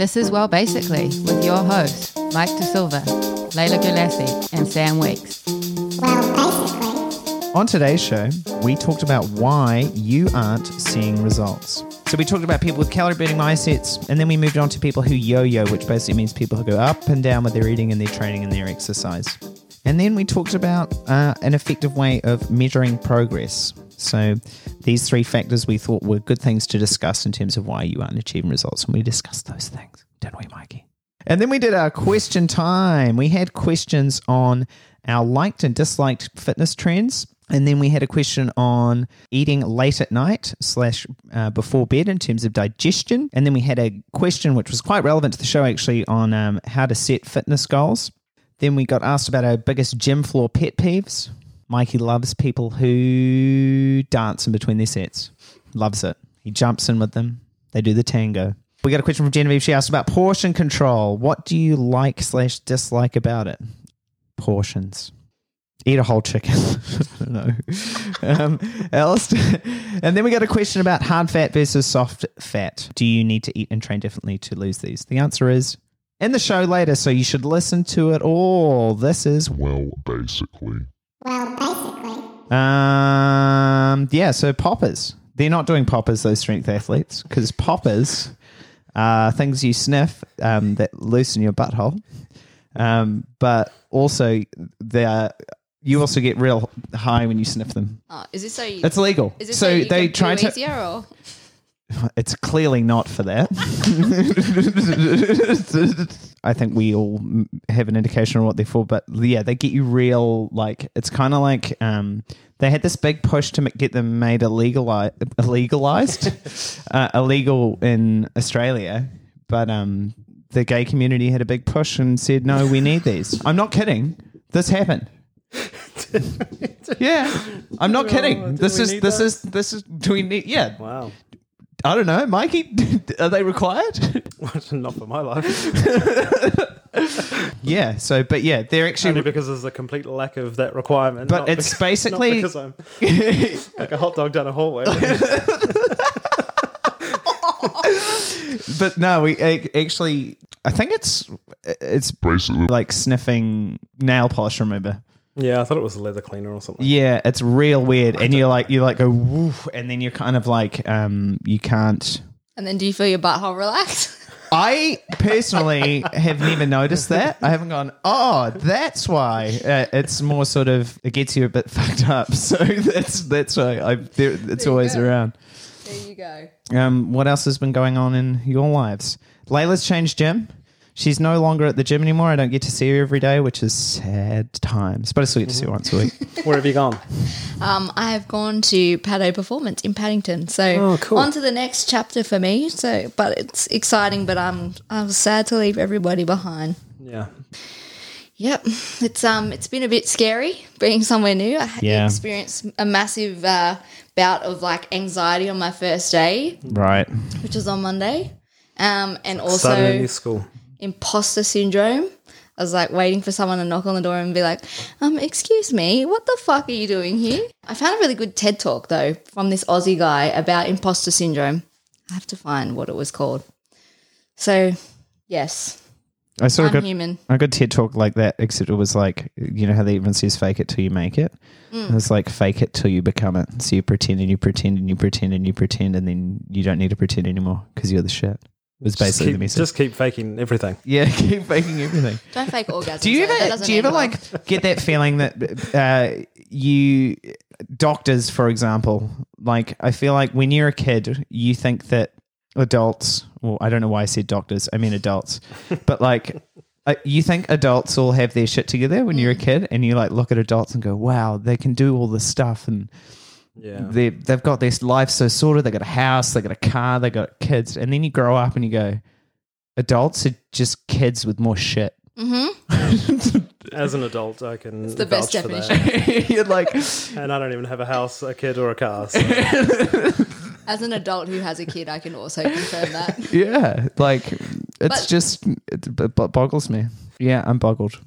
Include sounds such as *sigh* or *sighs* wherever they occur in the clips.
This is Well Basically with your hosts, Mike De Silva, Leyla Gulasi, and Sam Weeks. Well, basically. On today's show, we talked about why you aren't seeing results. So we talked about people with calorie burning mindsets, and then we moved on to people who yo-yo, which basically means people who go up and down with their eating and their training and their exercise. And then we talked about uh, an effective way of measuring progress. So these three factors we thought were good things to discuss in terms of why you aren't achieving results, and we discussed those things, didn't we, Mikey? And then we did our question time. We had questions on our liked and disliked fitness trends. And then we had a question on eating late at night slash uh, before bed in terms of digestion. And then we had a question which was quite relevant to the show actually on um, how to set fitness goals. Then we got asked about our biggest gym floor pet peeves. Mikey loves people who dance in between their sets. Loves it. He jumps in with them. They do the tango. We got a question from Genevieve. She asked about portion control. What do you like slash dislike about it? Portions. Eat a whole chicken. *laughs* no. Um, else, and then we got a question about hard fat versus soft fat. Do you need to eat and train differently to lose these? The answer is in the show later, so you should listen to it all. This is Well, basically. Um, yeah, so poppers. They're not doing poppers, those strength athletes, because poppers are things you sniff um, that loosen your butthole. Um, but also, they are, you also get real high when you sniff them. Oh, is it so? You, It's illegal. is it so so, they try to. easier or? It's clearly not for that. *laughs* I think we all have an indication of what they're for, but yeah, they get you real. Like it's kind of like um, they had this big push to get them made illegal, illegalized, *laughs* uh, illegal in Australia, but um, the gay community had a big push and said, "No, we need these." I'm not kidding. This happened. *laughs* yeah, I'm not kidding. This we is this is this is. Do we need? Yeah, Wow. I don't know, Mikey. *laughs* Are they required? *laughs* Not for my life. *laughs* yeah. So, but yeah, they're Only actually. because there's a complete lack of that requirement. But not it's because, basically- Not because I'm like a hot dog down a hallway. but no, we actually. I think it's it's Basically. like sniffing nail polish remover. Yeah, I thought it was a leather cleaner or something. Yeah, it's real weird, and you're like you like go woof, and then you're kind of like um you can't. And then do you feel your butthole relax? *laughs* I personally have never noticed that. I haven't gone, oh, that's why. Uh, it's more sort of it gets you a bit *laughs* fucked up. So that's that's why I. there- It's you always go. around. there you go. Um, what else has been going on in your lives? Leyla's changed gym. She's no longer at the gym anymore. I don't get to see her every day, which is sad times. But I still get to see her once a week. *laughs* Where have you gone? Um, I have gone to Paddo Performance in Paddington, so Oh, cool. on to the next chapter for me. So, but it's exciting, but I'm I'm sad to leave everybody behind. Yeah. Yep, it's um it's been a bit scary being somewhere new. I Yeah. experienced a massive uh, bout of like anxiety on my first day, right. which was on Monday, um, and Starting a also new school. Imposter syndrome. I was like waiting for someone to knock on the door and be like, um, excuse me, what the fuck are you doing here? I found a really good TED talk though from this Aussie guy about imposter syndrome. I have to find what it was called. So, yes, I sort of got human. I got TED talk like that, except it was like you know how they even says fake it till you make it. Mm. It's like fake it till you become it. So you pretend and you pretend and you pretend and you pretend, and then you don't need to pretend anymore because you're the shit. Was basically keep, the message. just keep faking everything. *laughs* yeah, keep faking everything. *laughs* Don't fake orgasms. Do you ever doesn't do you ever well. like get that feeling that uh, you doctors, for example, like I feel like when you're a kid, you think that adults. Well, I don't know why I said doctors. I mean adults, *laughs* but like. Uh, you think adults all have their shit together when you're a kid, and you like look at adults and go, "Wow, they can do all this stuff," and Yeah. they they've got their life so sorted. They got a house, they got a car, they got kids, and then you grow up and you go, "Adults are just kids with more shit." Mm-hmm. *laughs* As an adult, I can the best vouch for that. *laughs* You're like, And I don't even have a house, a kid, or a car. So. *laughs* As an adult who has a kid, I can also confirm that. yeah, like it's But- just it, b- b- boggles me. Yeah, I'm boggled.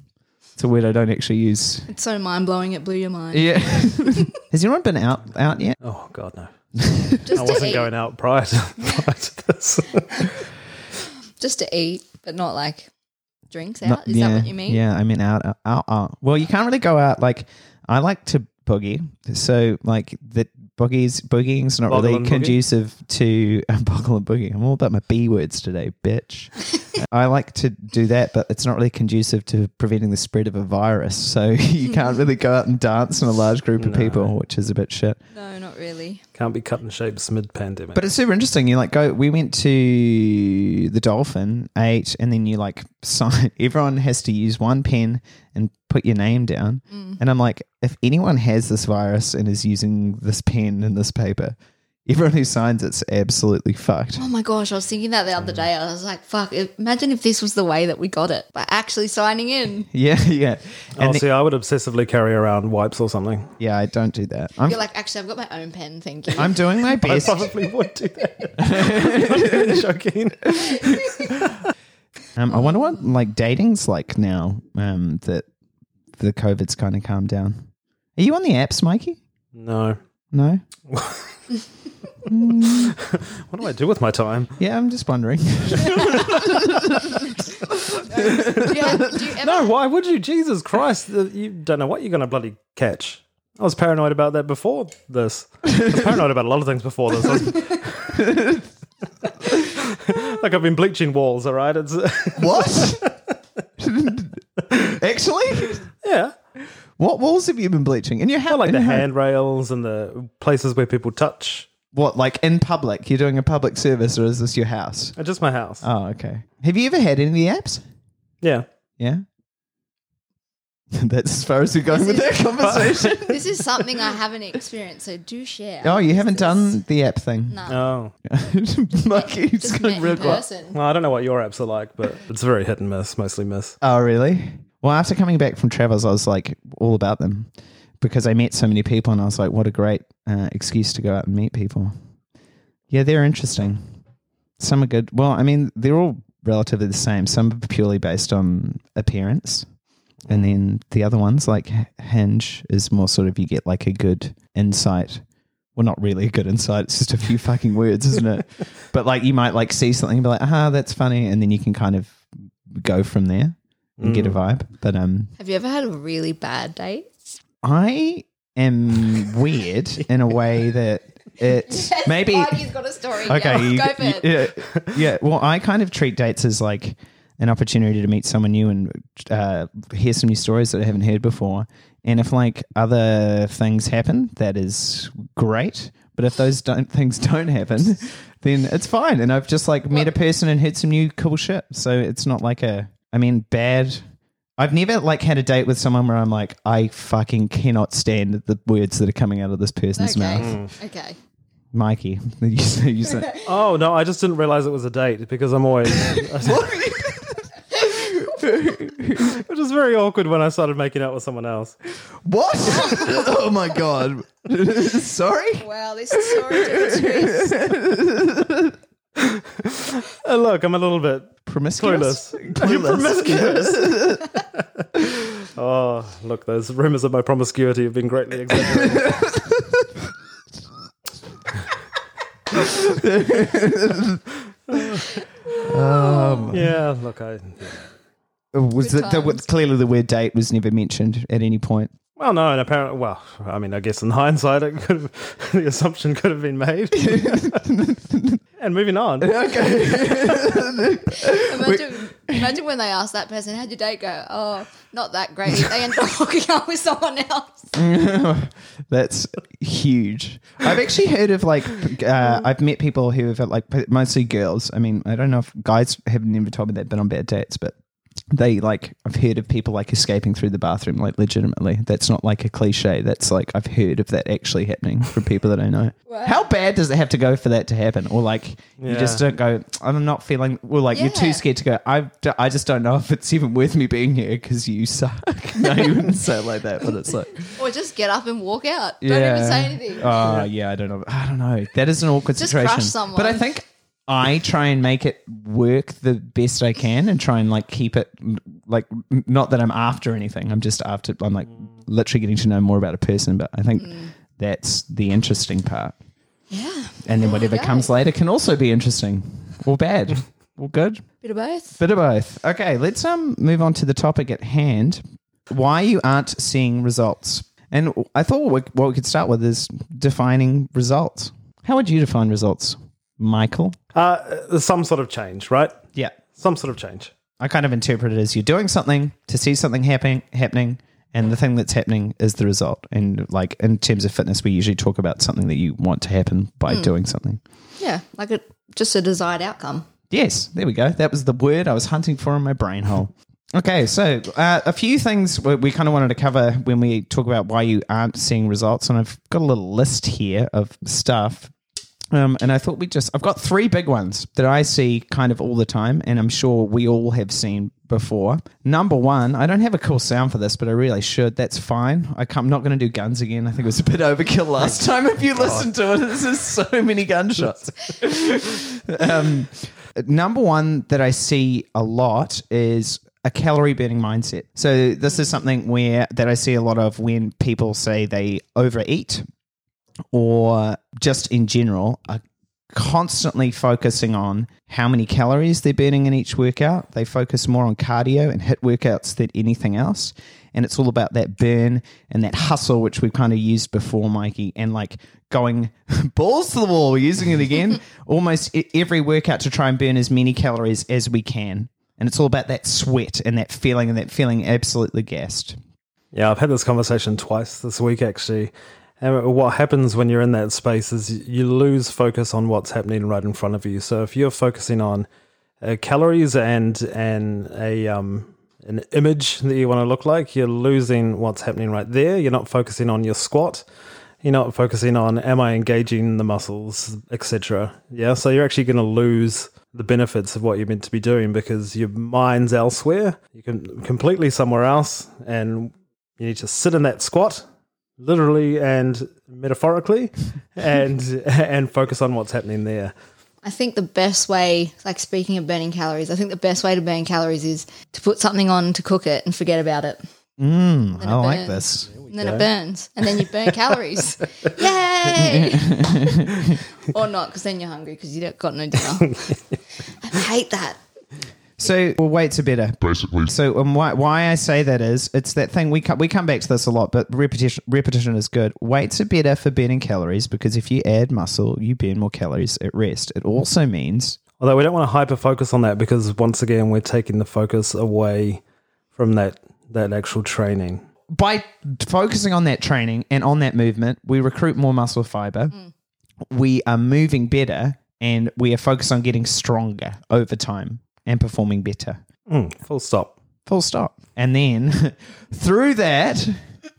It's a word I don't actually use. It's so mind blowing, it blew your mind. Yeah. *laughs* Has anyone been out out yet? oh God, no! Just I to wasn't eat. going out prior to, *laughs* prior to this. Just *laughs* Just to eat, but not like drinks out. Not- Is that what you mean? Yeah, I mean out, out, out, out. Well, you can't really go out. Like I like to boogie, so like the boogies, boogieing's not Boggle really and boogie? conducive to *laughs* uh, boggle and boogie. I'm all about my b words today, bitch. *laughs* I like to do that, but it's not really conducive to preventing the spread of a virus. So *laughs* you can't really go out and dance in a large group of people, which is a bit shit. No, not really. Can't be cutting shapes mid pandemic. But it's super interesting. You like go. We went to the Dolphin, ate, and then you like *laughs* sign. Everyone has to use one pen and put your name down. Mm. And I'm like, if anyone has this virus and is using this pen and this paper, everyone who signs it's absolutely fucked. Oh my gosh, I was thinking that the other day. I was like, fuck, imagine if this was the way that we got it by actually signing in. *laughs* Yeah, yeah, oh, and the- see, I would obsessively carry around wipes or something. yeah. I don't do that. I'm You're like, actually, I've got my own pen, thank you. I'm doing my *laughs* best. I probably would do that. *laughs* Shocking. Um, I wonder what like dating's like now. Um, that the COVID's kind of calmed down. Are you on the apps, Mikey? No. No. *laughs* What do I do with my time? Yeah, I'm just wondering. *laughs* *laughs* Do you, do you ever, No, why would you? Jesus Christ. uh, You don't know what you're going to bloody catch. I was paranoid about that before this. I was paranoid about a lot of things before this. I was- like I've been bleaching walls, all right? It's What? Actually, yeah. what walls have you been bleaching in your house? I like the handrails and the places where people touch. What, like in public? You're doing a public service, or is this your house? Uh, Just my house. Oh, okay. Have you ever had any of the apps? yeah. Yeah. *laughs* That's as far as we're going with that *laughs* conversation. *laughs* this is something I haven't experienced, so do share. oh, you haven't done the app thing. No, Oh. Mikey's just going met real in person. Well, I don't know what your apps are like, but it's very hit and miss, mostly miss. Oh, really? Well, after coming back from travels, I was like all about them because I met so many people, and I was like, what a great uh, excuse to go out and meet people. Yeah, they're interesting. Some are good. Well, I mean, they're all relatively the same. Some are purely based on appearance, and then the other ones, like Hinge, is more sort of you get like a good insight. Well, not really a good insight. It's just a few *laughs* fucking words, isn't it? But like you might like see something and be like, ah, that's funny, and then you can kind of go from there and get a vibe. But um, Have you ever had a really bad date? I am weird in a way that it *laughs* maybe Mikey's got a story. okay. Yeah, you- go for it. yeah, yeah. Well, I kind of treat dates as like an opportunity to meet someone new and uh, hear some new stories that I haven't heard before. And if like other things happen, that is great. But if those don't things don't happen, then it's fine. And I've just like met a person and heard some new cool shit. So it's not like a. I mean, bad. I've never like had a date with someone where I'm like, I fucking cannot stand the words that are coming out of this person's Okay. mouth. Mm. Okay. Mikey, *laughs* you say, you say, *laughs* Oh, no, I just didn't realize it was a date because I'm always. *laughs* Which is very awkward when I started making out with someone else. What? oh my god. Sorry? Wow, this is took a twist. *laughs* Uh, look, I'm a little bit Promiscuous? clueless. promiscuous. *laughs* oh, look, those rumors of my promiscuity have been greatly exaggerated. *laughs* yeah, look, I. Was Good it, the, clearly the word date was never mentioned at any point. Well, no, and apparently, well, I mean, I guess in hindsight, it could have, the assumption could have been made. And moving on. *laughs* Imagine, imagine when they ask that person, how'd your date go? Oh, not that great. They end up hooking up with someone else. *laughs* That's huge. I've actually heard of like, uh, I've met people who have like, mostly girls. I mean, I don't know if guys have never told me they've been on bad dates, but they like, I've heard of people like escaping through the bathroom, like legitimately. That's not like a cliche. That's like, I've heard of that actually happening from people that I know. *laughs* How bad does it have to go for that to happen? Or like, you just don't go, I'm not feeling, Well, like, you're too scared to go, I, I just don't know if it's even worth me being here because you suck. *laughs* no, you wouldn't say it like that, but it's like, *laughs* Or just get up and walk out. Don't even say anything. Oh yeah. I don't know. I don't know. That is an awkward Just situation. crush someone. But I think I try and make it work the best I can, and try and like keep it like not that I'm after anything. I'm just after. I'm like literally getting to know more about a person. But I think that's the interesting part. yeah. And then whatever go. comes later can also be interesting or bad. *laughs* All good? Bit of both. Bit of both. Okay, let's um move on to the topic at hand. Why you aren't seeing results. And I thought what we, what we could start with is defining results. How would you define results, Michael? Uh, some sort of change, right? Yeah. Some sort of change. I kind of interpret it as you're doing something to see something happening happening and the thing that's happening is the result. And like in terms of fitness, we usually talk about something that you want to happen by doing something. Yeah, like a, just a desired outcome. Yes, there we go. That was the word I was hunting for in my brain hole. Okay, so uh, a few things we, we kind of wanted to cover when we talk about why you aren't seeing results, and I've got a little list here of stuff. Um, and I thought we just, I've got three big ones that I see kind of all the time, and I'm sure we all have seen before. Number one, I don't have a cool sound for this, but I really should. That's fine. I am not going to do guns again. I think it was a bit *laughs* overkill last time. If you listen to it, this is so many gunshots. *laughs* um, number one that I see a lot is a calorie burning mindset. So this is something where that I see a lot of when people say they overeat or just in general are constantly focusing on how many calories they're burning in each workout. They focus more on cardio and HIIT workouts than anything else. And it's all about that burn and that hustle, which we've kind of used before, Mikey, and like going *laughs* balls to the wall, we're using it again, *laughs* almost every workout to try and burn as many calories as we can. And it's all about that sweat and that feeling and that feeling absolutely gassed. Yeah, I've had this conversation twice this week actually. And what happens when you're in that space is you lose focus on what's happening right in front of you. So if you're focusing on uh, calories and and a um, an image that you want to look like, you're losing what's happening right there. You're not focusing on your squat. You're not focusing on am I engaging the muscles, etc. Yeah, so you're actually going to lose the benefits of what you're meant to be doing because your mind's elsewhere. You can completely somewhere else, and you need to sit in that squat literally and metaphorically *laughs* and and focus on what's happening there I think the best way, like speaking of burning calories, I think the best way to burn calories is to put something on to cook it and forget about it. Mm, Then I it like this. And then it burns. And then you burn calories. *laughs* Yay! *laughs* or not, because then you're hungry because you don't got no dinner. I hate that. So, well, weights are better. basically. So, um, why why I say that is it's that thing we come, we come back to this a lot, but repetition repetition is good. Weights are better for burning calories because if you add muscle, you burn more calories at rest. It also means although we don't want to hyper focus on that because once again we're taking the focus away from that that actual training by focusing on that training and on that movement, we recruit more muscle fiber. We are moving better, and we are focused on getting stronger over time and performing better. Mm, full stop Full stop. And then *laughs* through that,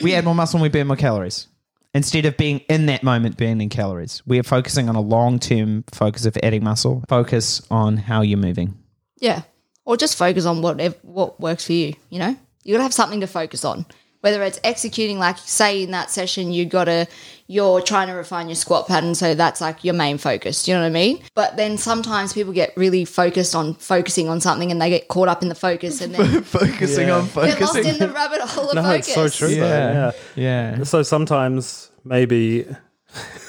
we add more muscle and we burn more calories. Instead of being in that moment burning calories, we are focusing on a long term focus of adding muscle, focus on how you're moving. Yeah. Or just focus on what what works for you, you know? You got to have something to focus on. Whether it's executing like say in that session you got to you're trying to refine your squat pattern so that's like your main focus, you know what I mean? But then sometimes people get really focused on focusing on something and they get caught up in the focus and then *laughs* focusing on get lost in the rabbit hole of *laughs* no focus. it's so true Yeah. yeah Yeah. so sometimes maybe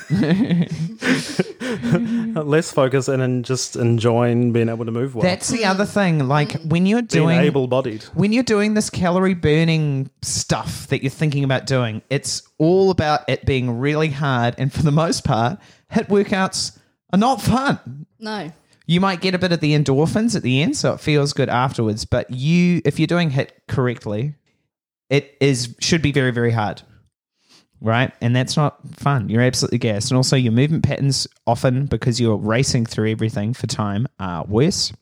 *laughs* less focus and then just enjoying being able to move well That's the other thing. Like mm. when you're doing able-bodied when you're doing this calorie burning stuff that you're thinking about doing, it's all about it being really hard. And for the most part, HIIT workouts are not fun. No. You might get a bit of the endorphins at the end, so it feels good afterwards. But you, if you're doing HIIT correctly, it is should be very very hard, right? And that's not fun. You're absolutely gassed, and also your movement patterns often because you're racing through everything for time are worse.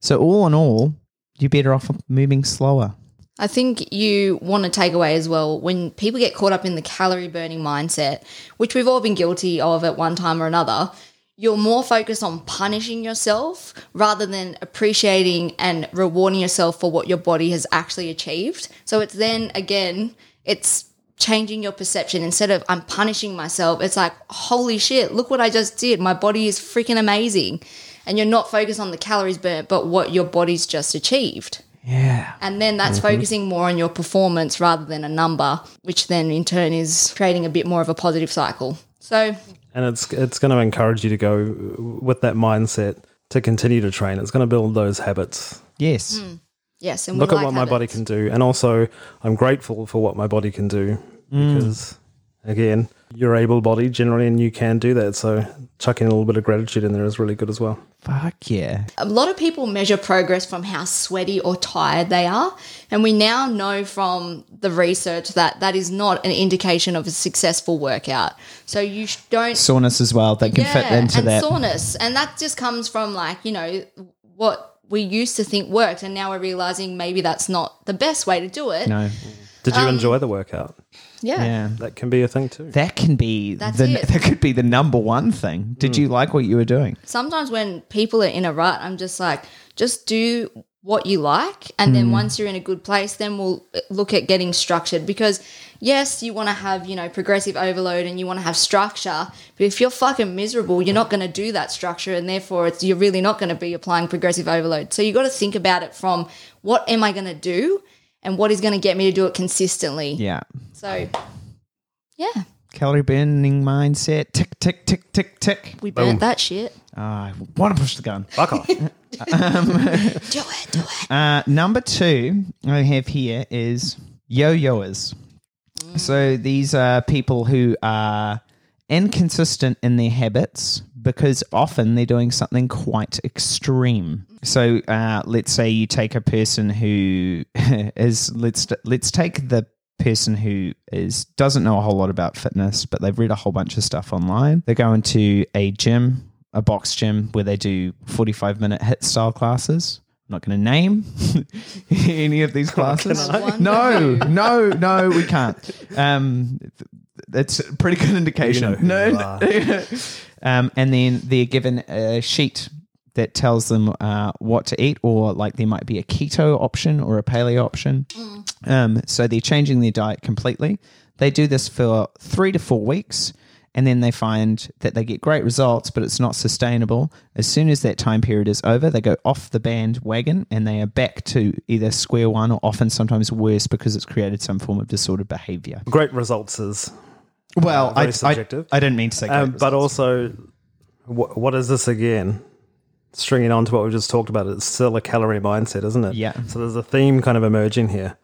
So all in all, you're better off moving slower. I think you want to take away as well when people get caught up in the calorie burning mindset, which we've all been guilty of at one time or another. You're more focused on punishing yourself rather than appreciating and rewarding yourself for what your body has actually achieved. So it's then again, it's changing your perception. Instead of I'm punishing myself, it's like, holy shit, look what I just did. My body is freaking amazing. And you're not focused on the calories burnt, but what your body's just achieved. Yeah. And then that's focusing more on your performance rather than a number, which then in turn is creating a bit more of a positive cycle. So, and it's it's going to encourage you to go with that mindset to continue to train. It's going to build those habits. Yes. Hmm. Yes, and we Look at like what my body can do, and also I'm grateful for what my body can do mm. because, again, you're able-bodied generally, and you can do that. So chucking a little bit of gratitude in there is really good as well. Fuck yeah. a lot of people measure progress from how sweaty or tired they are. And we now know from the research that that is not an indication of a successful workout. So you don't. Soreness as well. That can fit into and that. soreness. And that just comes from like, you know, what we used to think worked. And now we're realizing maybe that's not the best way to do it. no. Did Um, you enjoy the workout? Yeah. Yeah. That can be a thing too. That can be That's the it. *laughs* that could be the number one thing. Did you like what you were doing? Sometimes when people are in a rut, I'm just like, just do what you like. And then hmm. once you're in a good place, then we'll uh, look at getting structured because yes, you want to have, you know, progressive overload and you want to have structure. But if you're fucking miserable, you're not going to do that structure. And therefore, it's, you're really not going to be applying progressive overload. So you got to think about it from what am I going to do and what is going to get me to do it consistently. Yeah. So, yeah, Calorie burning mindset. Tick, tick, tick, tick, tick. we burnt that shit. Ah, I want to push the gun. Fuck off. *laughs* Do it, do it. Uh, number two I have here is yo-yoers. So these are people who are inconsistent in their habits because often they're doing something quite extreme. So uh, let's say you take a person who *laughs* is let's let's take the person who is doesn't know a whole lot about fitness, but they've read a whole bunch of stuff online. They go into a gym, a box gym, where they do forty-five minute HIIT style classes. I'm not going to name *laughs* any of these *laughs* classes. One, No, no, no, we can't. Um, that's a pretty good indication. You know who *laughs* no, um, and then they're given a sheet that tells them uh, what to eat, or like there might be a keto option or a paleo option. Um, so they're changing their diet completely. They do this for three to four weeks, and then they find that they get great results, but it's not sustainable. As soon as that time period is over, they go off the bandwagon and they are back to either square one or often sometimes worse because it's created some form of disordered behavior. Great results is Well, very I, subjective. I, I didn't mean to say great Um, but also, wh- what is this again? Stringing on to what we just talked about, it's still a calorie mindset, isn't it? Yeah. So there's a theme kind of emerging here.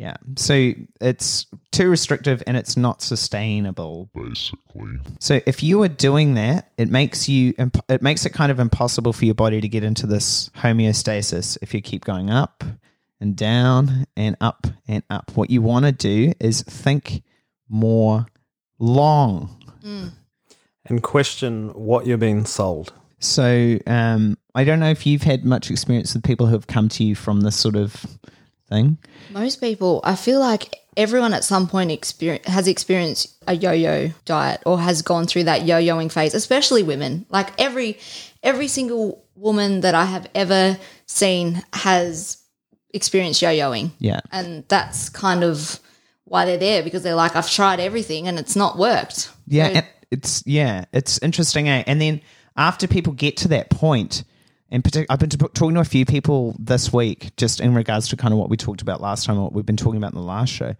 Yeah. So it's too restrictive and it's not sustainable. basically. So if you are doing that, it makes you imp- it makes it kind of impossible for your body to get into this homeostasis if you keep going up and down and up and up. What you want to do is think more long. And question what you're being sold. So um, I don't know if you've had much experience with people who have come to you from this sort of thing. Most people, I feel like everyone at some point experience, has experienced a yo-yo diet or has gone through that yo-yoing phase, especially women. Like every every single woman that I have ever seen has experienced yo-yoing. Yeah. And that's kind of why they're there because they're like I've tried everything and it's not worked. Yeah, So- it's yeah, it's interesting. Eh? And then after people get to that point, and partic- I've been talking to a few people this week, just in regards to kind of what we talked about last time, what we've been talking about in the last show.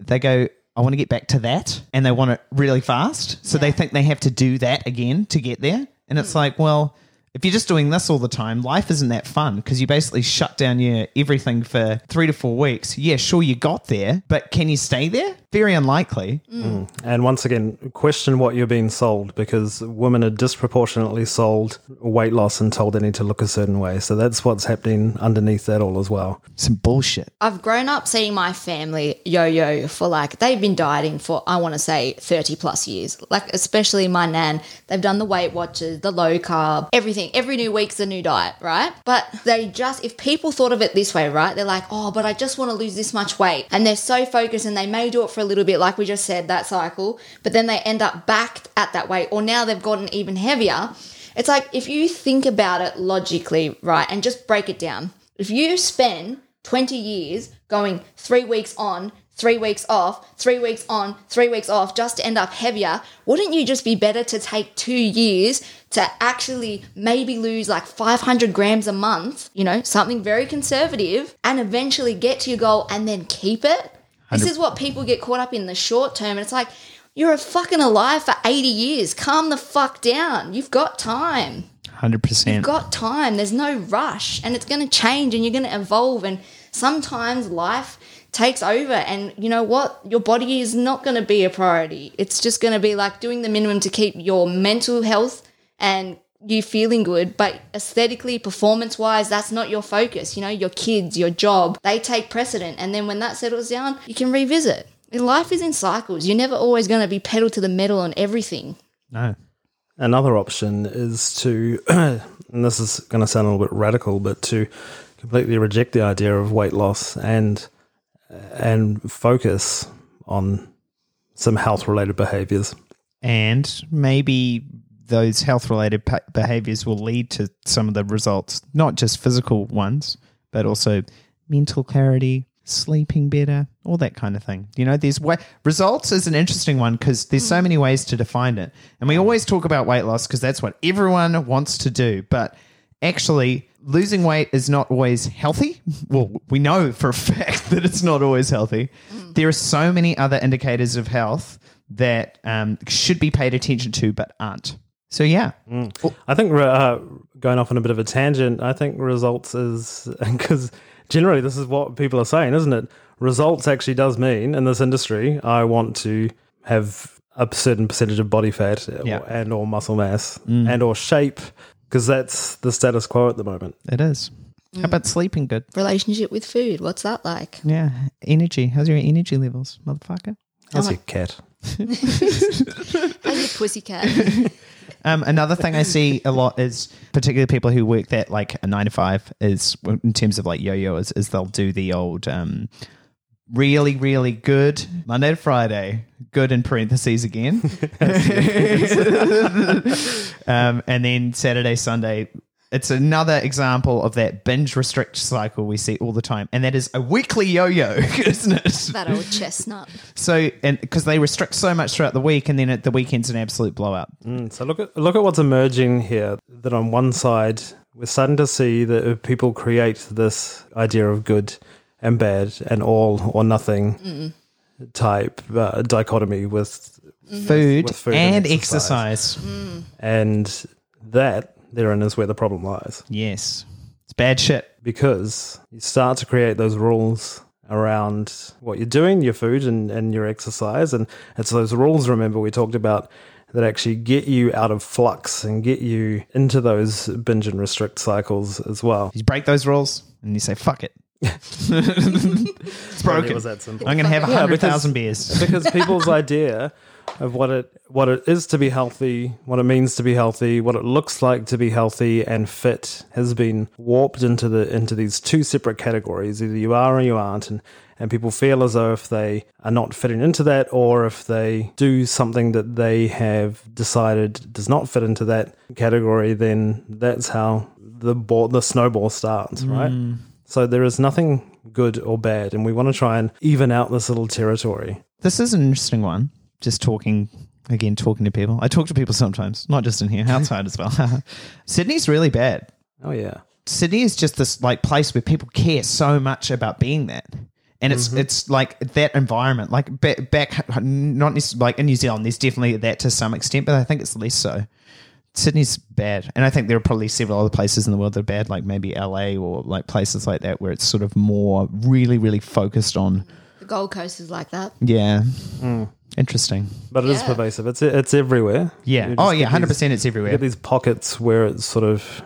They go, "I want to get back to that," and they want it really fast. So they think they have to do that again to get there, and it's hmm. like, well. If you're just doing this all the time, life isn't that fun because you basically shut down your everything for three to four weeks. Yeah, sure, you got there, but can you stay there? Very unlikely. Mm. Mm. And once again, question what you're being sold because women are disproportionately sold weight loss and told they need to look a certain way. So that's what's happening underneath that all as well. Some bullshit. I've grown up seeing my family yo-yo for like they've been dieting for I want to say 30 plus years. Like especially my nan, they've done the Weight Watchers, the low carb, everything. Every new week's a new diet, right? But they just if people thought of it this way, right? They're like, "Oh, but I just want to lose this much weight." And they're so focused and they may do it for a little bit like we just said that cycle, but then they end up back at that weight or now they've gotten even heavier. It's like if you think about it logically, right, and just break it down. If you spend 20 years going three weeks on, three weeks off, three weeks on, three weeks off, just to end up heavier, wouldn't you just be better to take two years to actually maybe lose like 500 grams a month, you know, something very conservative, and eventually get to your goal and then keep it? This is what people get caught up in the short term. And it's like, you're a fucking alive for 80 years. Calm the fuck down. You've got time. 100%. You've got time. There's no rush, and it's going to change, and you're going to evolve. And sometimes life takes over, and you know what? Your body is not going to be a priority. It's just going to be like doing the minimum to keep your mental health and you feeling good. But aesthetically, performance wise, that's not your focus. You know, your kids, your job, they take precedent, and then when that settles down, you can revisit. Life is in cycles. You're never always going to be pedal to the metal on everything. No. Another option is to, *clears throat* and this is going to sound a little bit radical, but to completely reject the idea of weight loss and and focus on some health related behaviors. and maybe those health related pa- behaviors will lead to some of the results, not just physical ones, but also mental clarity, sleeping better, all that kind of thing. You know, there's way- results is an interesting one because there's so hmm. many ways to define it. And we always talk about weight loss because that's what everyone wants to do. But actually, losing weight is not always healthy. Well, we know for a *laughs* fact that it's not always healthy. There are so many other indicators of health that um, should be paid attention to, but aren't. So, yeah. I think uh, going off on a bit of a tangent, I think results is *laughs* because generally this is what people are saying, isn't it? Results actually does mean in this industry, I want to have a certain percentage of body fat Yeah. and or muscle mass and or shape because that's the status quo at the moment. It is. How about sleeping good? Relationship with food, what's that like? Yeah. Energy. How's your energy levels, motherfucker? How's your cat? *laughs* How's your pussycat? *laughs* Um, another thing I see a lot is particularly people who work that like a nine to five is in terms of like yo-yo is, is they'll do the old um, really really good Monday to Friday good in parentheses again. *laughs* *laughs* Um, and then Saturday Sunday it's another example of that binge restrict cycle we see all the time. And that is a weekly yo-yo *laughs* isn't it? That old chestnut. so and because they restrict so much throughout the week and then at the weekend's an absolute blowout. Mm, So look at look at what's emerging here. That on one side, we're starting to see that people create this idea of good and bad and all or nothing type uh, dichotomy with, food, With food and, and exercise. and that therein is where the problem lies Yes. It's bad shit. because you start to create those rules around what you're doing, your food and, and your exercise. And it's those rules, remember, we talked about that actually get you out of flux and get you into those binge and restrict cycles as well. You break those rules and you say, fuck it. It's broken. It was that simple. I'm going to have a Yeah, hundred because- thousand beers. *laughs* because people's idea of what it what it is to be healthy, what it means to be healthy, what it looks like to be healthy and fit has been warped into the into these two separate categories. Either you are or you aren't, and and people feel as though if they are not fitting into that, or if they do something that they have decided does not fit into that category, then that's how the ball, the snowball starts, right? Mm. So there is nothing good or bad, and we want to try and even out this little territory. This is an interesting one. Just talking, again, talking to people. I talk to people sometimes, not just in here, *laughs* outside as well. *laughs* Sydney's really bad. Oh yeah. Sydney is just this like place where people care so much about being that. And it's mm-hmm. it's like that environment, like back, back not like in New Zealand. There's definitely that to some extent, but I think it's less so. Sydney's bad, and I think there are probably several other places in the world that are bad, like maybe LA or like places like that, where it's sort of more really, really focused on. The Gold Coast is like that. Yeah, hmm. interesting. But it is Yeah. pervasive. It's it's everywhere. Yeah. Oh yeah, get hundred these- percent. It's You everywhere. get these pockets where it's sort of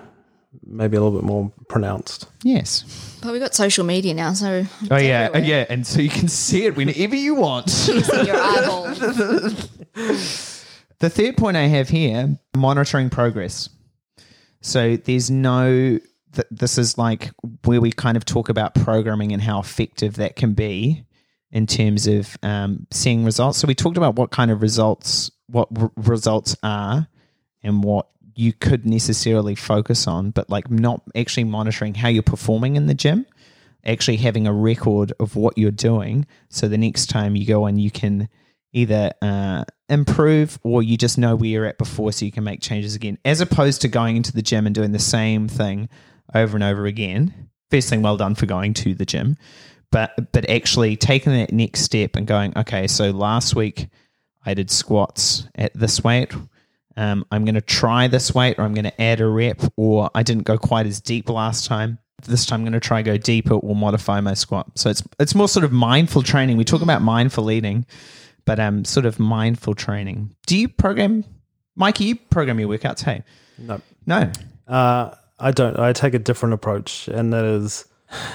maybe a little bit more pronounced. Yes. But we've got social media now, so Oh yeah, everywhere. yeah, and so you can see it whenever you want. Your *laughs* eyeball. *laughs* The third point I have here monitoring progress. So there's no, th- this is like where we kind of talk about programming and how effective that can be in terms of um, seeing results. So we talked about what kind of results, what r- results are and what you could necessarily focus on, but like not actually monitoring how you're performing in the gym actually having a record of what you're doing so the next time you go in you can either uh, improve or you just know where you're at before so you can make changes again as opposed to going into the gym and doing the same thing over and over again first thing well done for going to the gym but but actually taking that next step and going okay so last week i did squats at this weight Um, I'm going to try this weight, or I'm going to add a rep, or I didn't go quite as deep last time. This time I'm going to try go deeper or modify my squat. So it's it's more sort of mindful training. We talk about mindful eating, but um, sort of mindful training. Do you program, Mikey? You program your workouts? Hey, No. no. Uh, I don't. I take a different approach, and that is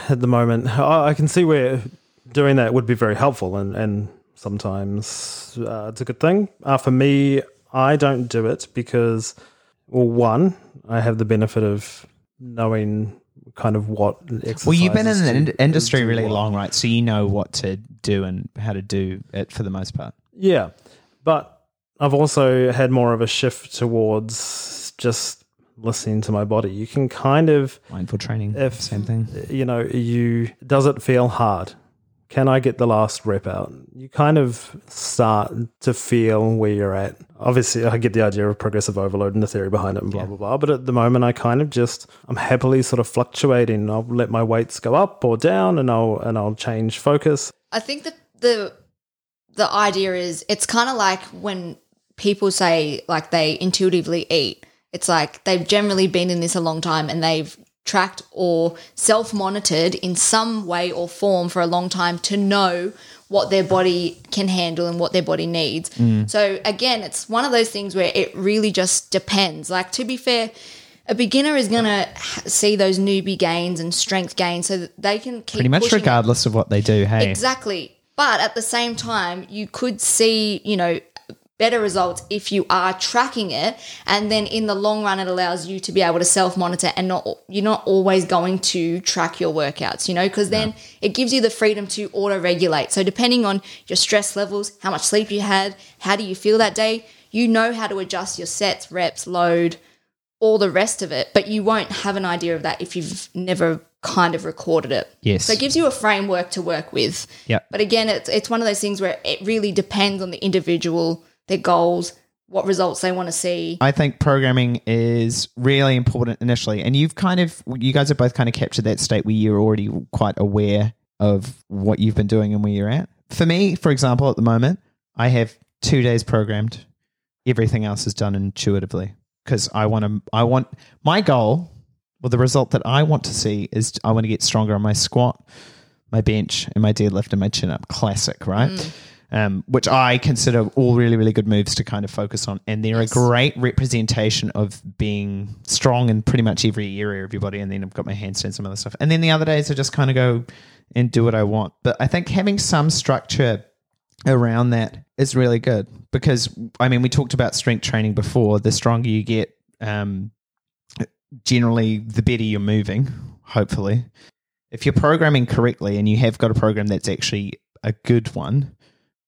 at the moment. I I can see where doing that would be very helpful, and and sometimes uh, it's a good thing. Uh, for me, I don't do it because, well, one, I have the benefit of knowing kind of what exercises. Well, you've been in the in- industry really what. long, right? So you know what to do and how to do it for the most part. Yeah, but I've also had more of a shift towards just listening to my body. You can kind of Mindful training, If- same thing. you know, you does it feel hard? Can I get the last rep out? You kind of start to feel where you're at. Obviously, I get the idea of progressive overload and the theory behind it and blah, blah, blah. But at the moment, I kind of just, I'm happily sort of fluctuating. I'll let my weights go up or down and I'll, and I'll change focus. I think that the the idea is it's kind of like when people say like they intuitively eat. It's like they've generally been in this a long time and they've tracked or self monitored in some way or form for a long time to know what their body can handle and what their body needs. Mm. So again, it's one of those things where it really just depends. Like to be fair, a beginner is going to see those newbie gains and strength gains so that they can keep Pretty much pushing it. regardless of what they do. Hey, Exactly. But at the same time, you could see, you know, better results if you are tracking it. And then in the long run it allows you to be able to self monitor and not you're not always going to track your workouts you know because then it gives you the freedom to auto regulate so depending on your stress levels how much sleep you had how do you feel that day you know how to adjust your sets reps load all the rest of it. But you won't have an idea of that if you've never kind of recorded it. Yes. so it gives you a framework to work with. Yep. but again, it's it's one of those things where it really depends on the individual, their goals, what results they want to see. I think programming is really important initially, and you've kind of, you guys have both kind of captured that state where you're already quite aware of what you've been doing and where you're at. For me, for example, at the moment, I have two days programmed. Everything else is done intuitively because I want to. I want my goal, well, the result that I want to see is I want to get stronger on my squat, my bench, and my deadlift and my chin up. Classic, right? Mm. Um, which I consider all really, really good moves to kind of focus on. And they're a great representation of being strong in pretty much every area of your body. And then I've got my handstands, some other stuff. And then the other days I just kind of go and do what I want. But I think having some structure around that is really good because I mean we talked about strength training before. The stronger you get, um, generally the better you're moving. Hopefully, if you're programming correctly and you have got a program that's actually a good one,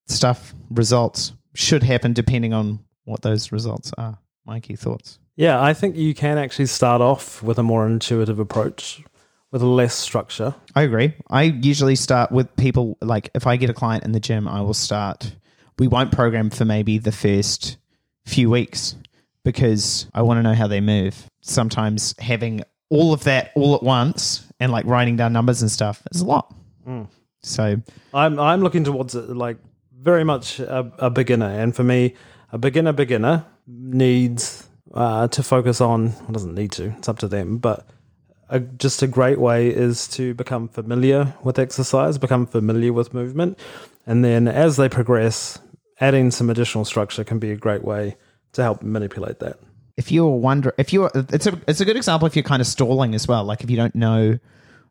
stuff results should happen depending on what those results are. Mikey, thoughts? Yeah, I think you can actually start off with a more intuitive approach with less structure. I agree. I usually start with people like if I get a client in the gym, I will start. We won't program for maybe the first few weeks because I want to know how they move. Sometimes having all of that all at once and like writing down numbers and stuff is a lot. Mm. So I'm I'm looking towards it like very much a, a beginner, and for me, a beginner beginner needs uh, to focus on. Well, doesn't need to. It's up to them, but. A, just a great way is to become familiar with exercise, become familiar with movement, and then as they progress, adding some additional structure can be a great way to help manipulate that. if you're wonder if you're it's a it's a good example if you're kind of stalling as well like if you don't know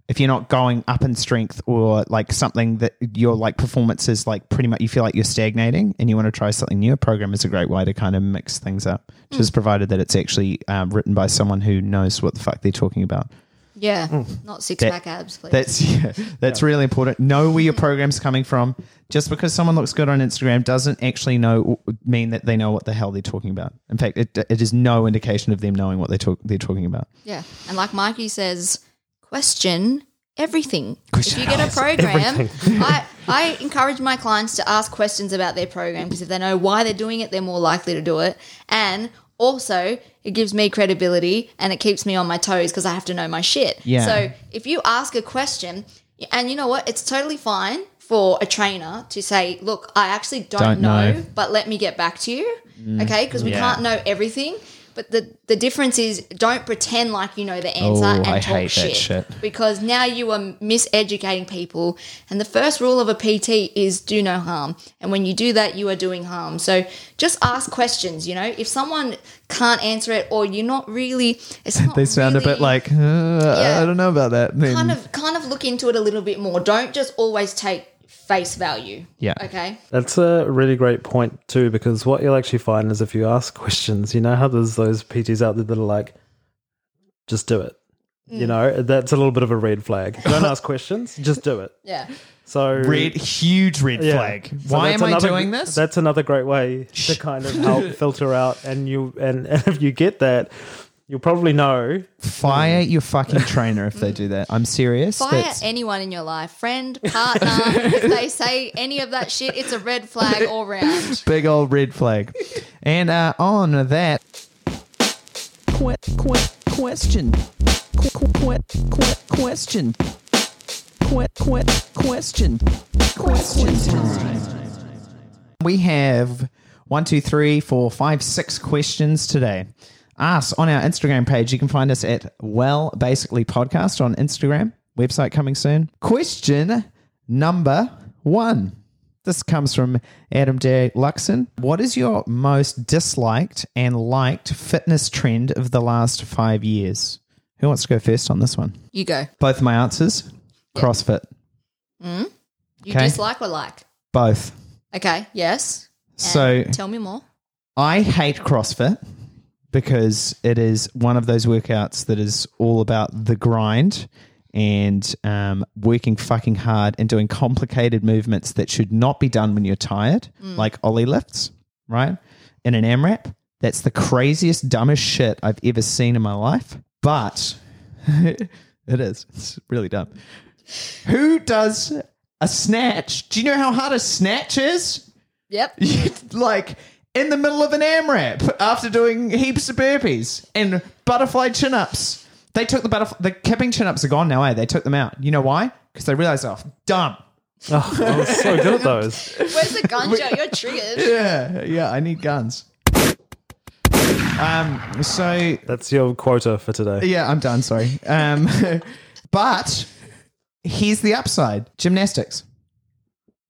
if you're not going up in strength or like something that your like performance is like pretty much you feel like you're stagnating and you want to try something new a program is a great way to kind of mix things up just provided that it's actually um, written by someone who knows what the fuck they're talking about Yeah, not six That- pack abs, please. that's *laughs* yeah, that's really important. Know where your program's coming from. Just because someone looks good on Instagram doesn't actually know mean that they know what the hell they're talking about. In fact, it, it is no indication of them knowing what they talk, they're talking about. yeah, and like Mikey says, question everything. Question if you get a program, I I encourage my clients to ask questions about their program because if they know why they're doing it, they're more likely to do it, and also it gives me credibility and it keeps me on my toes because I have to know my shit. Yeah. So if you ask a question, and you know what, it's totally fine for a trainer to say, "Look, I actually don't, Don't know, know. but let me get back to you." Mm. Okay, because we Yeah. can't know everything. But the, the difference is don't pretend like you know the answer Oh, and I talk hate that shit, shit. Because now you are miseducating people. And the first rule of a PT is do no harm. And when you do that, you are doing harm. So just ask questions. You know, if someone can't answer it or you're not really, *laughs* not They sound a bit like, uh, I don't know about that. Kind of kind of look into it a little bit more. Don't just always take face value. Yeah. Okay. That's a really great point too, because what you'll actually find is if you ask questions, you know how there's those PTs out there that are like, just do it. Mm. You know, that's a little bit of a red flag. *laughs* Don't ask questions, just do it. Yeah. So red, huge red yeah. flag. So Why that's am I another- doing this? That's another great way to kind of help filter out, and you and, *laughs* and if you get that, you'll probably know. Fire your fucking *laughs* trainer if they do that. I'm serious. Fire That's- anyone in your life, friend, partner. if they *laughs* say any of that shit, it's a red flag all round. big old red flag. And uh, on that que- que- question, que- que- que- question, que- que- question, question time. We have one, two, three, four, five, six questions today. Us on our Instagram page. You can find us at Well Basically Podcast on Instagram. Website coming soon. Question number one. This comes from Adam J. Luxon. What is your most disliked and liked fitness trend of the last five years? Who wants to go first on this one? You go. Both my answers CrossFit. Mm. You Okay. dislike or like? Both. Okay. Yes. And So tell me more. I hate CrossFit because it is one of those workouts that is all about the grind and um, working fucking hard and doing complicated movements that should not be done when you're tired, like Oly lifts, right? In an AMRAP. That's the craziest, dumbest shit I've ever seen in my life. But *laughs* it is. It's really dumb. Who does a snatch? Do you know how hard a snatch is? Yep. *laughs* like in the middle of an AMRAP after doing heaps of burpees and butterfly chin ups. They took the butterfly, the kipping chin ups are gone now, eh? They took them out. You know why? Because they realized, oh, dumb. Oh, I was so good at those. *laughs* Where's the gunshot? You're triggered. *laughs* Yeah, yeah, I need guns. Um, so That's your quota for today. yeah, I'm done. Sorry. Um, *laughs* but here's the upside: gymnastics.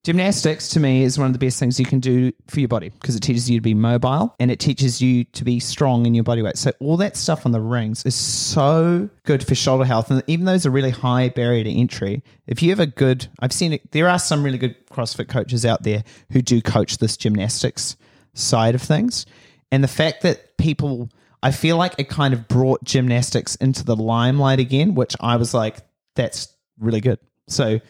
Gymnastics to me is one of the best things you can do for your body because it teaches you to be mobile and it teaches you to be strong in your body weight. So all that stuff on the rings is so good for shoulder health. And even though it's a really high barrier to entry, if you have a good, I've seen it. There are some really good CrossFit coaches out there who do coach this gymnastics side of things, and the fact that people, I feel like it kind of brought gymnastics into the limelight again, which I was like, that's really good. So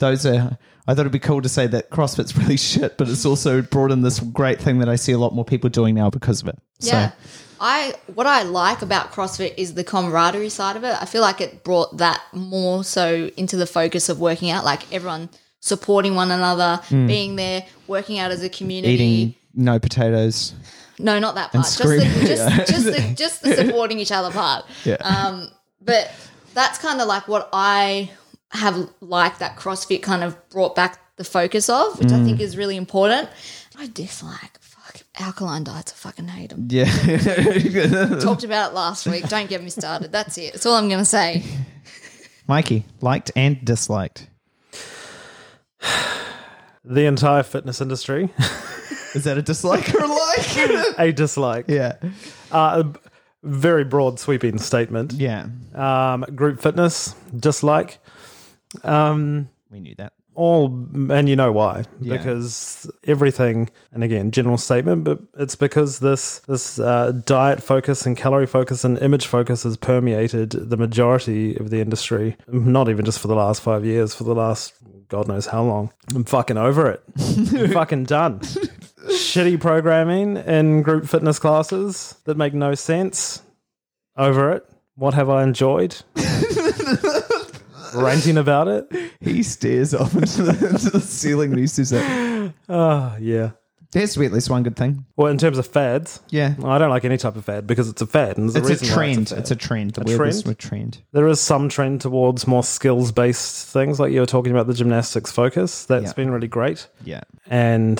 those are I thought it'd be cool to say that CrossFit's *laughs* really shit, but it's also brought in this great thing that I see a lot more people doing now because of it. Yeah. So I what I like about CrossFit is the camaraderie side of it. I feel like it brought that more so into the focus of working out, like everyone supporting one another, being there, working out as a community. Eating no potatoes. No, not that part. Just the, just, *laughs* just, the, just the supporting each other part. *laughs* Yeah. Um, but that's kind of like what I have liked that CrossFit kind of brought back the focus of, which Mm. I think is really important. I dislike fuck alkaline diets. I fucking hate them. Yeah. *laughs* Talked about it last week. Don't get me started. That's it. That's all I'm going to say. *laughs* Mikey, liked and disliked. *sighs* The entire fitness industry, *laughs* Is that a dislike or a like? a dislike. yeah. Uh, very broad, sweeping statement. Yeah. Um, group fitness, dislike. Um, We knew that. all and you know why. Yeah. because everything and again general statement but it's because this this uh, diet focus and calorie focus and image focus has permeated the majority of the industry not even just for the last five years for the last god knows how long. I'm fucking over it. I'm *laughs* fucking done. Shitty programming in group fitness classes that make no sense. Over it. What have i enjoyed *laughs* ranting about it *laughs* He stares off into the, into the ceiling and he says that. Oh, yeah. There has to be at least one good thing. Well, in terms of fads, Yeah. I don't like any type of fad because it's a fad. And there's It's a reason why trend. It's a trend. The A word trend? a trend. there is some trend towards more skills based things, like you were talking about the gymnastics focus. That's Yeah. been really great. Yeah. And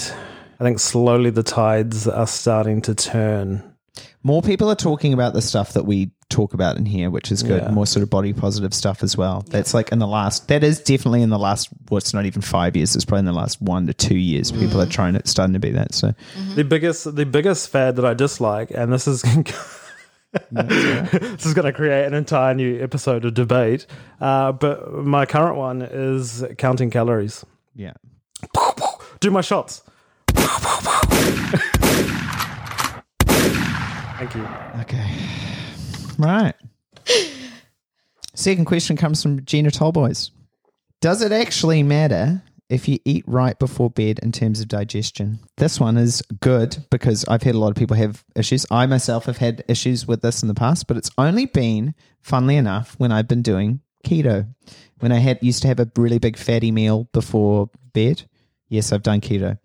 I think slowly the tides are starting to turn. More people are talking about the stuff that we talk about in here, which is good. Yeah. More sort of body positive stuff as well. That's like in the last, that is definitely in the last, well, not even five years. It's probably in the last one to two years. People are mm. trying to, starting to be that. So mm-hmm. The biggest, the biggest fad that I dislike, and this is *laughs* mm-hmm. this is going to create an entire new episode of debate. Uh, but my current one is counting calories. yeah. Do my shots. *laughs* Thank you. Okay. Right. *laughs* Second question comes from Gina Tallboys. Does it actually matter if you eat right before bed in terms of digestion? This one is good because I've had a lot of people have issues. I myself have had issues with this in the past, but it's only been, funnily enough, when I've been doing keto. When I had used to have a really big fatty meal before bed. Yes, I've done keto.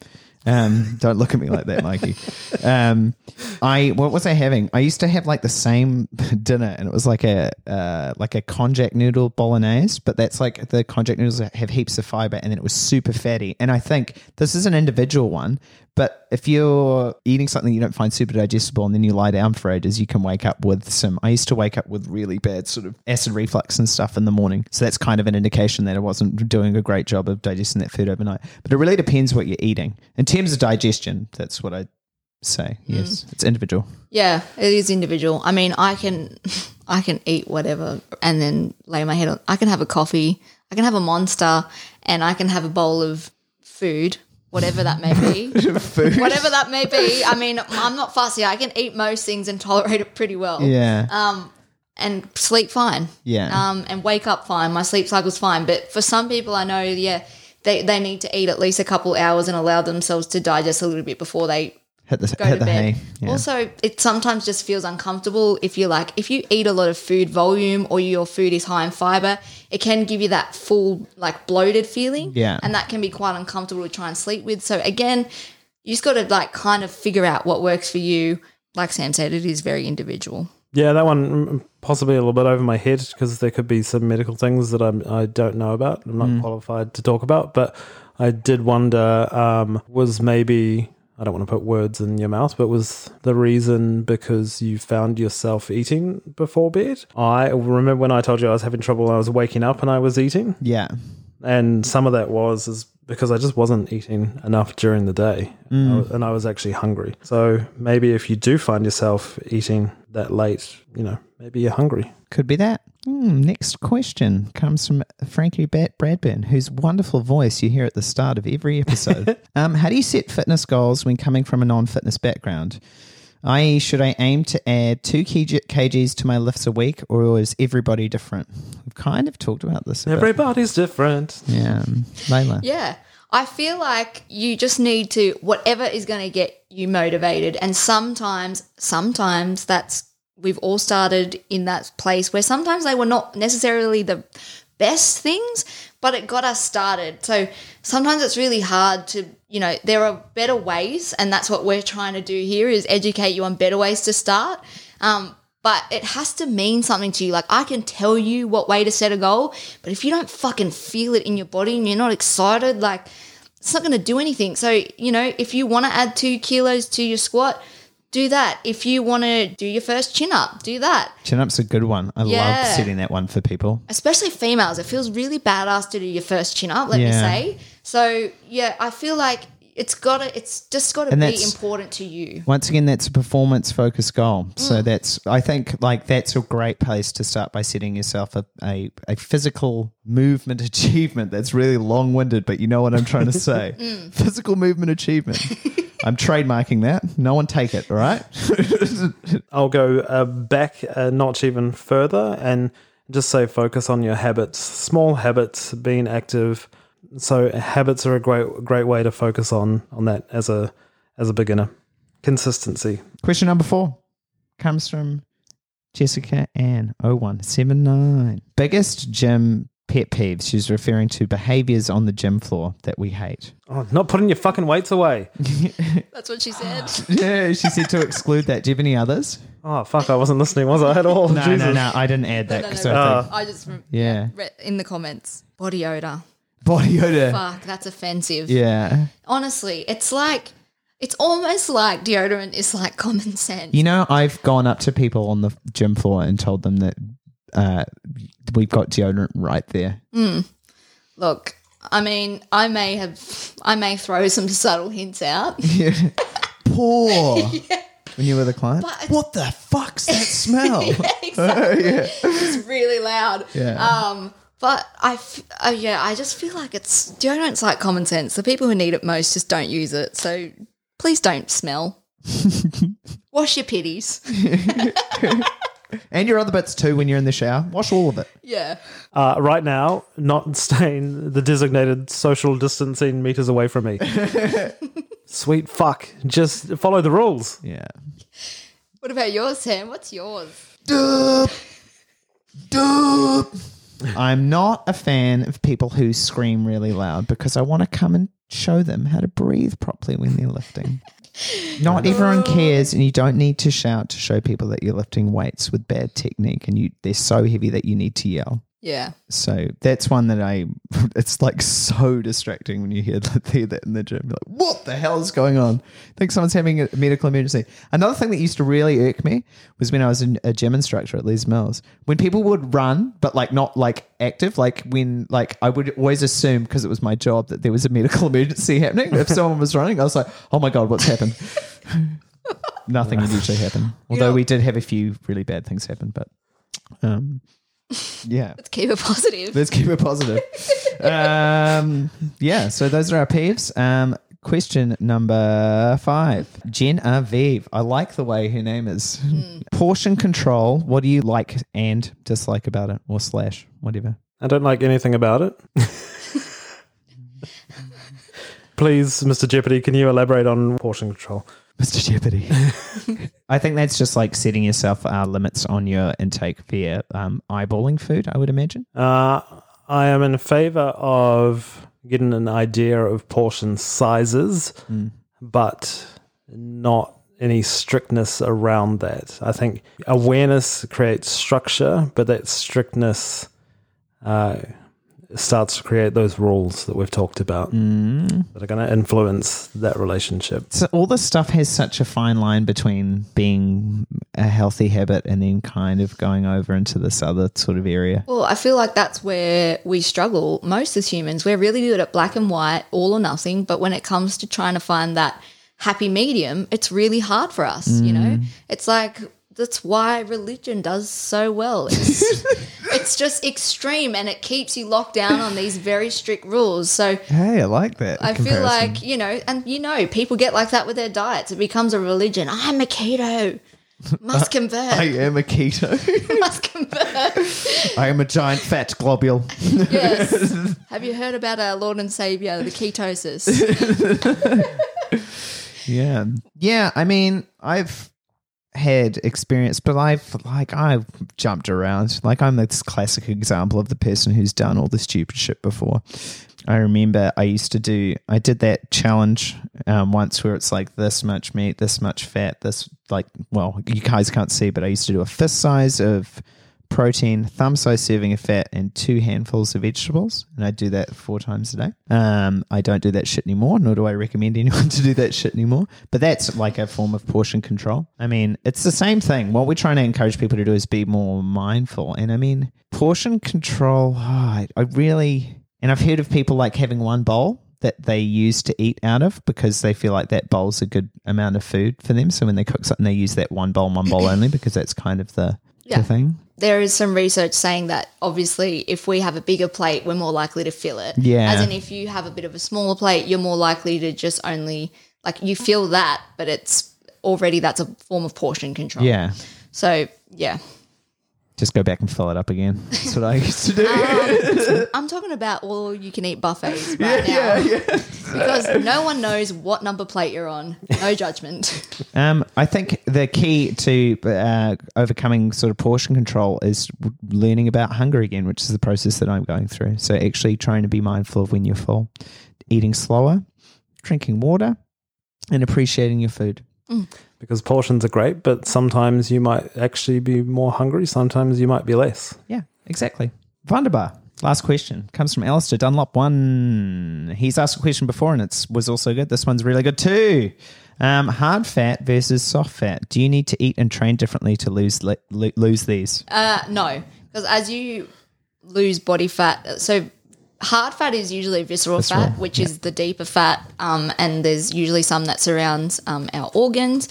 Um, don't look at me like that, Mikey. Um, I what was I having? I used to have like the same *laughs* dinner, and it was like a uh, like a konjac noodle bolognese, but that's like the konjac noodles have heaps of fiber, and then it was super fatty. And I think this is an individual one, but if you're eating something you don't find super digestible, and then you lie down for ages, you can wake up with some. I used to wake up with really bad sort of acid reflux and stuff in the morning, so that's kind of an indication that I wasn't doing a great job of digesting that food overnight. But it really depends what you're eating in terms of digestion. That's what I say. Hmm. Yes, it's individual. Yeah, it is individual. I mean, I can *laughs* I can eat whatever and then lay my head on. I can have a coffee, I can have a monster, and I can have a bowl of food, whatever that may be. *laughs* Food. whatever that may be. I mean, I'm not fussy. I can eat most things and tolerate it pretty well. Yeah. Um, and sleep fine. Yeah. Um, and wake up fine. My sleep cycle's fine. But for some people, I know, yeah, they, they need to eat at least a couple hours and allow themselves to digest a little bit before they hit the go hit to the bed. hay. Yeah. Also, it sometimes just feels uncomfortable if you like if you eat a lot of food volume or your food is high in fiber, it can give you that full like bloated feeling. Yeah. And that can be quite uncomfortable to try and sleep with. So again, you just got to like kind of figure out what works for you. Like Sam said, it is very individual. Yeah, that one mm, possibly a little bit over my head because there could be some medical things that I'm, I don't know about. I'm not qualified to talk about, but I did wonder um, was maybe I don't want to put words in your mouth, but was the reason because you found yourself eating before bed? I remember when I told you I was having trouble. I was waking up and I was eating, yeah. and some of that was is because I just wasn't eating enough during the day, mm. was- and I was actually hungry. So maybe if you do find yourself eating that late, you know, maybe you're hungry. Could be that. Hmm, next question comes from Frankie Bat Bradburn, whose wonderful voice you hear at the start of every episode. *laughs* um, how do you set fitness goals when coming from a non-fitness background? I.e., should I aim to add two kg- kgs to my lifts a week, or is everybody different? We've kind of talked about this. a bit. Everybody's different. yeah, Leyla. Yeah. I feel like you just need to whatever is going to get you motivated and sometimes sometimes that's we've all started in that place where sometimes they were not necessarily the best things but it got us started. So sometimes it's really hard to, you know, there are better ways and that's what we're trying to do here is educate you on better ways to start. Um but it has to mean something to you. Like I can tell you what way to set a goal, but if you don't fucking feel it in your body and you're not excited, like it's not going to do anything. So, you know, if you want to add two kilos to your squat, do that. If you want to do your first chin up, do that. Chin up's a good one. I Yeah. love setting that one for people. Especially females, it feels really badass to do your first chin up, let me say. So, yeah, I feel like it's got to, it's just got to be important to you. Once again, that's a performance focused goal. Mm. So that's, I think, like that's a great place to start by setting yourself a, a, a physical movement *laughs* achievement. That's really long winded, but you know what I'm trying to say. *laughs* Mm. Physical movement achievement. *laughs* I'm trademarking that. No one take it, all right? *laughs* I'll go uh, back a notch even further and just say focus on your habits, small habits, being active. So habits are a great great way to focus on on that as a as a beginner. Consistency. Question number four comes from Jessica Ann 0179. Biggest gym pet peeves. She's referring to behaviors on the gym floor that we hate. Oh, not putting your fucking weights away. *laughs* That's what she said. Yeah, she said to exclude that. Do you have any others? Oh fuck! I wasn't listening, was I at all? *laughs* No, Jesus. no, no. I didn't add that. No, no, 'cause no. I think I just Yeah. read in the comments body odor. body odor. Fuck, that's offensive. Yeah. Honestly, it's like It's almost like deodorant is like common sense. You know, I've gone up to people on the gym floor and told them that uh, we've got deodorant right there. Look, I mean, I may have, I may throw some *laughs* subtle hints out. *laughs* Poor. *laughs* When you were the client, But what the fuck's that smell? It's really loud. Yeah. Um, but I, f- uh, yeah, I just feel like it's deodorant's like common sense. The people who need it most just don't use it. So please don't smell. Wash your pitties. And your other bits too when you're in the shower. Wash all of it. Yeah. Uh, right now, not staying the designated social distancing meters away from me. *laughs* Sweet fuck. Just follow the rules. Yeah. What about yours, Sam? What's yours? I'm not a fan of people who scream really loud because I want to come and show them how to breathe properly when they're lifting. Not oh. everyone cares, and you don't need to shout to show people that you're lifting weights with bad technique, and you they're so heavy that you need to yell. Yeah. So that's one that I. *laughs* It's like so distracting when you hear that, hear that in the gym. You're like, what the hell is going on? I think someone's having a medical emergency. Another thing that used to really irk me was when I was in a gym instructor at Les Mills. When people would run, but like not like active, like when like I would always assume because it was my job that there was a medical *laughs* emergency happening. If someone was running, I was like, oh my god, what's happened? *laughs* Nothing would usually happen. Although know- we did have a few really bad things happen, but um, yeah. Let's keep it positive. Let's keep it positive. *laughs* um, yeah, so those are our peeves. Um, question number five. Jen Aviv. I like the way her name is. Portion control. What do you like and dislike about it? Or slash, whatever. I don't like anything about it. *laughs* Please, Mr. Jeopardy, can you elaborate on portion control? Mr. Jeopardy. *laughs* I think that's just like setting yourself uh, limits on your intake via um, eyeballing food, I would imagine. Uh, I am in favor of getting an idea of portion sizes, but not any strictness around that. I think awareness creates structure, but that strictness uh, starts to create those rules that we've talked about mm. that are going to influence that relationship. So all this stuff has such a fine line between being a healthy habit and then kind of going over into this other sort of area. Well, I feel like that's where we struggle most as humans. We're really good at black and white, all or nothing, but when it comes to trying to find that happy medium, it's really hard for us, you know? Mm. It's like that's why religion does so well. It's, *laughs* it's just extreme and it keeps you locked down on these very strict rules. So Hey, I like that. I feel like, you know, and you know, people get like that with their diets. It becomes a religion. I'm a keto. Must *laughs* convert. I am a keto. *laughs* Must convert. I am a giant fat globule. Yes. Have you heard about our Lord and Savior, the ketosis? Yeah. Yeah, I mean, I've had experience, but I've like I've jumped around. Like I'm this classic example of the person who's done all the stupid shit before. I remember I used to do I did that challenge um, once where it's like this much meat, this much fat, this like well, you guys can't see, but I used to do a fist size of protein, thumb size serving of fat, and two handfuls of vegetables. And I do that four times a day. Um, I don't do that shit anymore, nor do I recommend *laughs* anyone to do that shit anymore. But that's like a form of portion control. I mean, it's the same thing. What we're trying to encourage people to do is be more mindful. And I mean, portion control, oh, *sighs* I, I really, and I've heard of people like having one bowl that they use to eat out of because they feel like that bowl's a good amount of food for them. So when they cook something, they use that one bowl, one bowl only because that's kind of the, Yeah. the thing. There is some research saying that obviously if we have a bigger plate, we're more likely to fill it. Yeah. As in if you have a bit of a smaller plate, you're more likely to just only like you feel that, but it's already that's a form of portion control. Yeah. So yeah. Just go back and fill it up again. That's what I used to do. *laughs* *laughs* I'm talking about all you can eat buffets right now. because no one knows what number plate you're on. No judgment. *laughs* Um, I think the key to uh, overcoming sort of portion control is learning about hunger again, which is the process that I'm going through. So actually trying to be mindful of when you're full, eating slower, drinking water, and appreciating your food. Because portions are great, but sometimes you might actually be more hungry, sometimes you might be less. Yeah, exactly. Wunderbar. Last question comes from Alistair Dunlop. One. He's asked a question before and it was also good. This one's really good too. Um, hard fat versus soft fat. Do you need to eat and train differently to lose lo- lo- lose these? Uh, no, because as you lose body fat, so hard fat is usually visceral, Visceral, fat, which is the deeper fat, um, and there's usually some that surrounds um, our organs.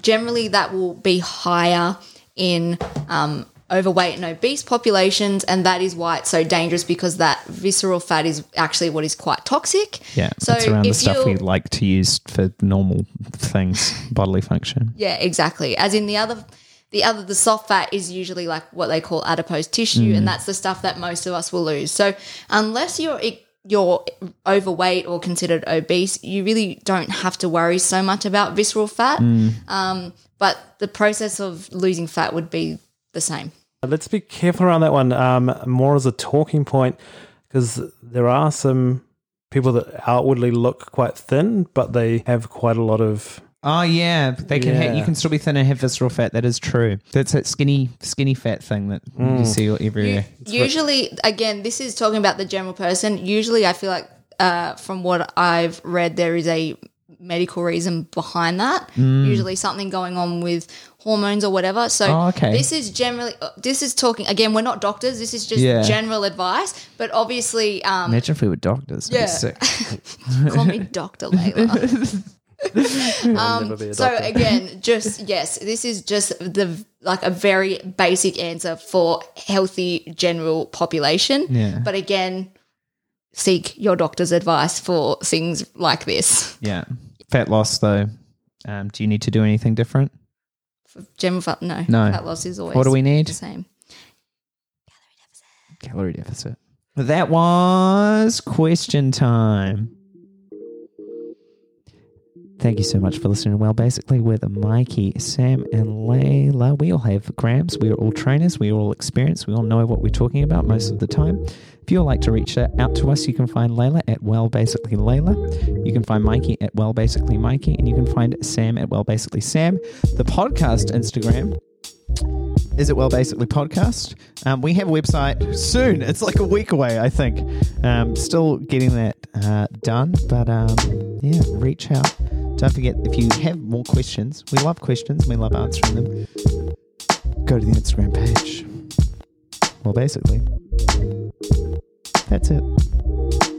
Generally, that will be higher in um, overweight and obese populations, and that is why it's so dangerous because that visceral fat is actually what is quite toxic. Yeah, So it's around the stuff we you like to use for normal things, *laughs* bodily function. Yeah, exactly. As in the other the other the soft fat is usually like what they call adipose tissue Mm. and that's the stuff that most of us will lose. So unless you're you're overweight or considered obese, you really don't have to worry so much about visceral fat. Mm. Um, but the process of losing fat would be the same. Let's be careful around that one. Um, more as a talking point, because there are some people that outwardly look quite thin, but they have quite a lot of. Oh yeah, they can. Ha- you can still be thin and have visceral fat. That is true. That's that skinny, skinny fat thing that you see everywhere. Usually, again, this is talking about the general person. Usually, I feel like uh, from what I've read, there is a medical reason behind that. Usually, something going on with hormones or whatever. So, Oh, okay. this is generally uh, this is talking again. We're not doctors. This is just Yeah. general advice. But obviously, um, Imagine if we were doctors. It'd Yeah. sick. *laughs* call me Doctor Leyla. *laughs* *laughs* a So again, *laughs* just yes, this is just the like a very basic answer for healthy general population. Yeah. But again, seek your doctor's advice for things like this. Yeah. Fat loss though. Um, do you need to do anything different? General fat no, No. fat loss is always What do we need? the same. Calorie deficit. Calorie deficit. That was question time. Thank you so much for listening. Well, basically, with Mikey, Sam, and Leyla, we all have grams. We are all trainers. We are all experienced. We all know what we're talking about most of the time. If you'd like to reach out to us, you can find Leyla at Well Basically Leyla. You can find Mikey at Well Basically Mikey, and you can find Sam at Well Basically Sam. The podcast Instagram is it well basically podcast um, we have a website soon it's like a week away i think um, still getting that uh, done but um, yeah reach out don't forget if you have more questions we love questions we love answering them go to the instagram page. Well basically that's it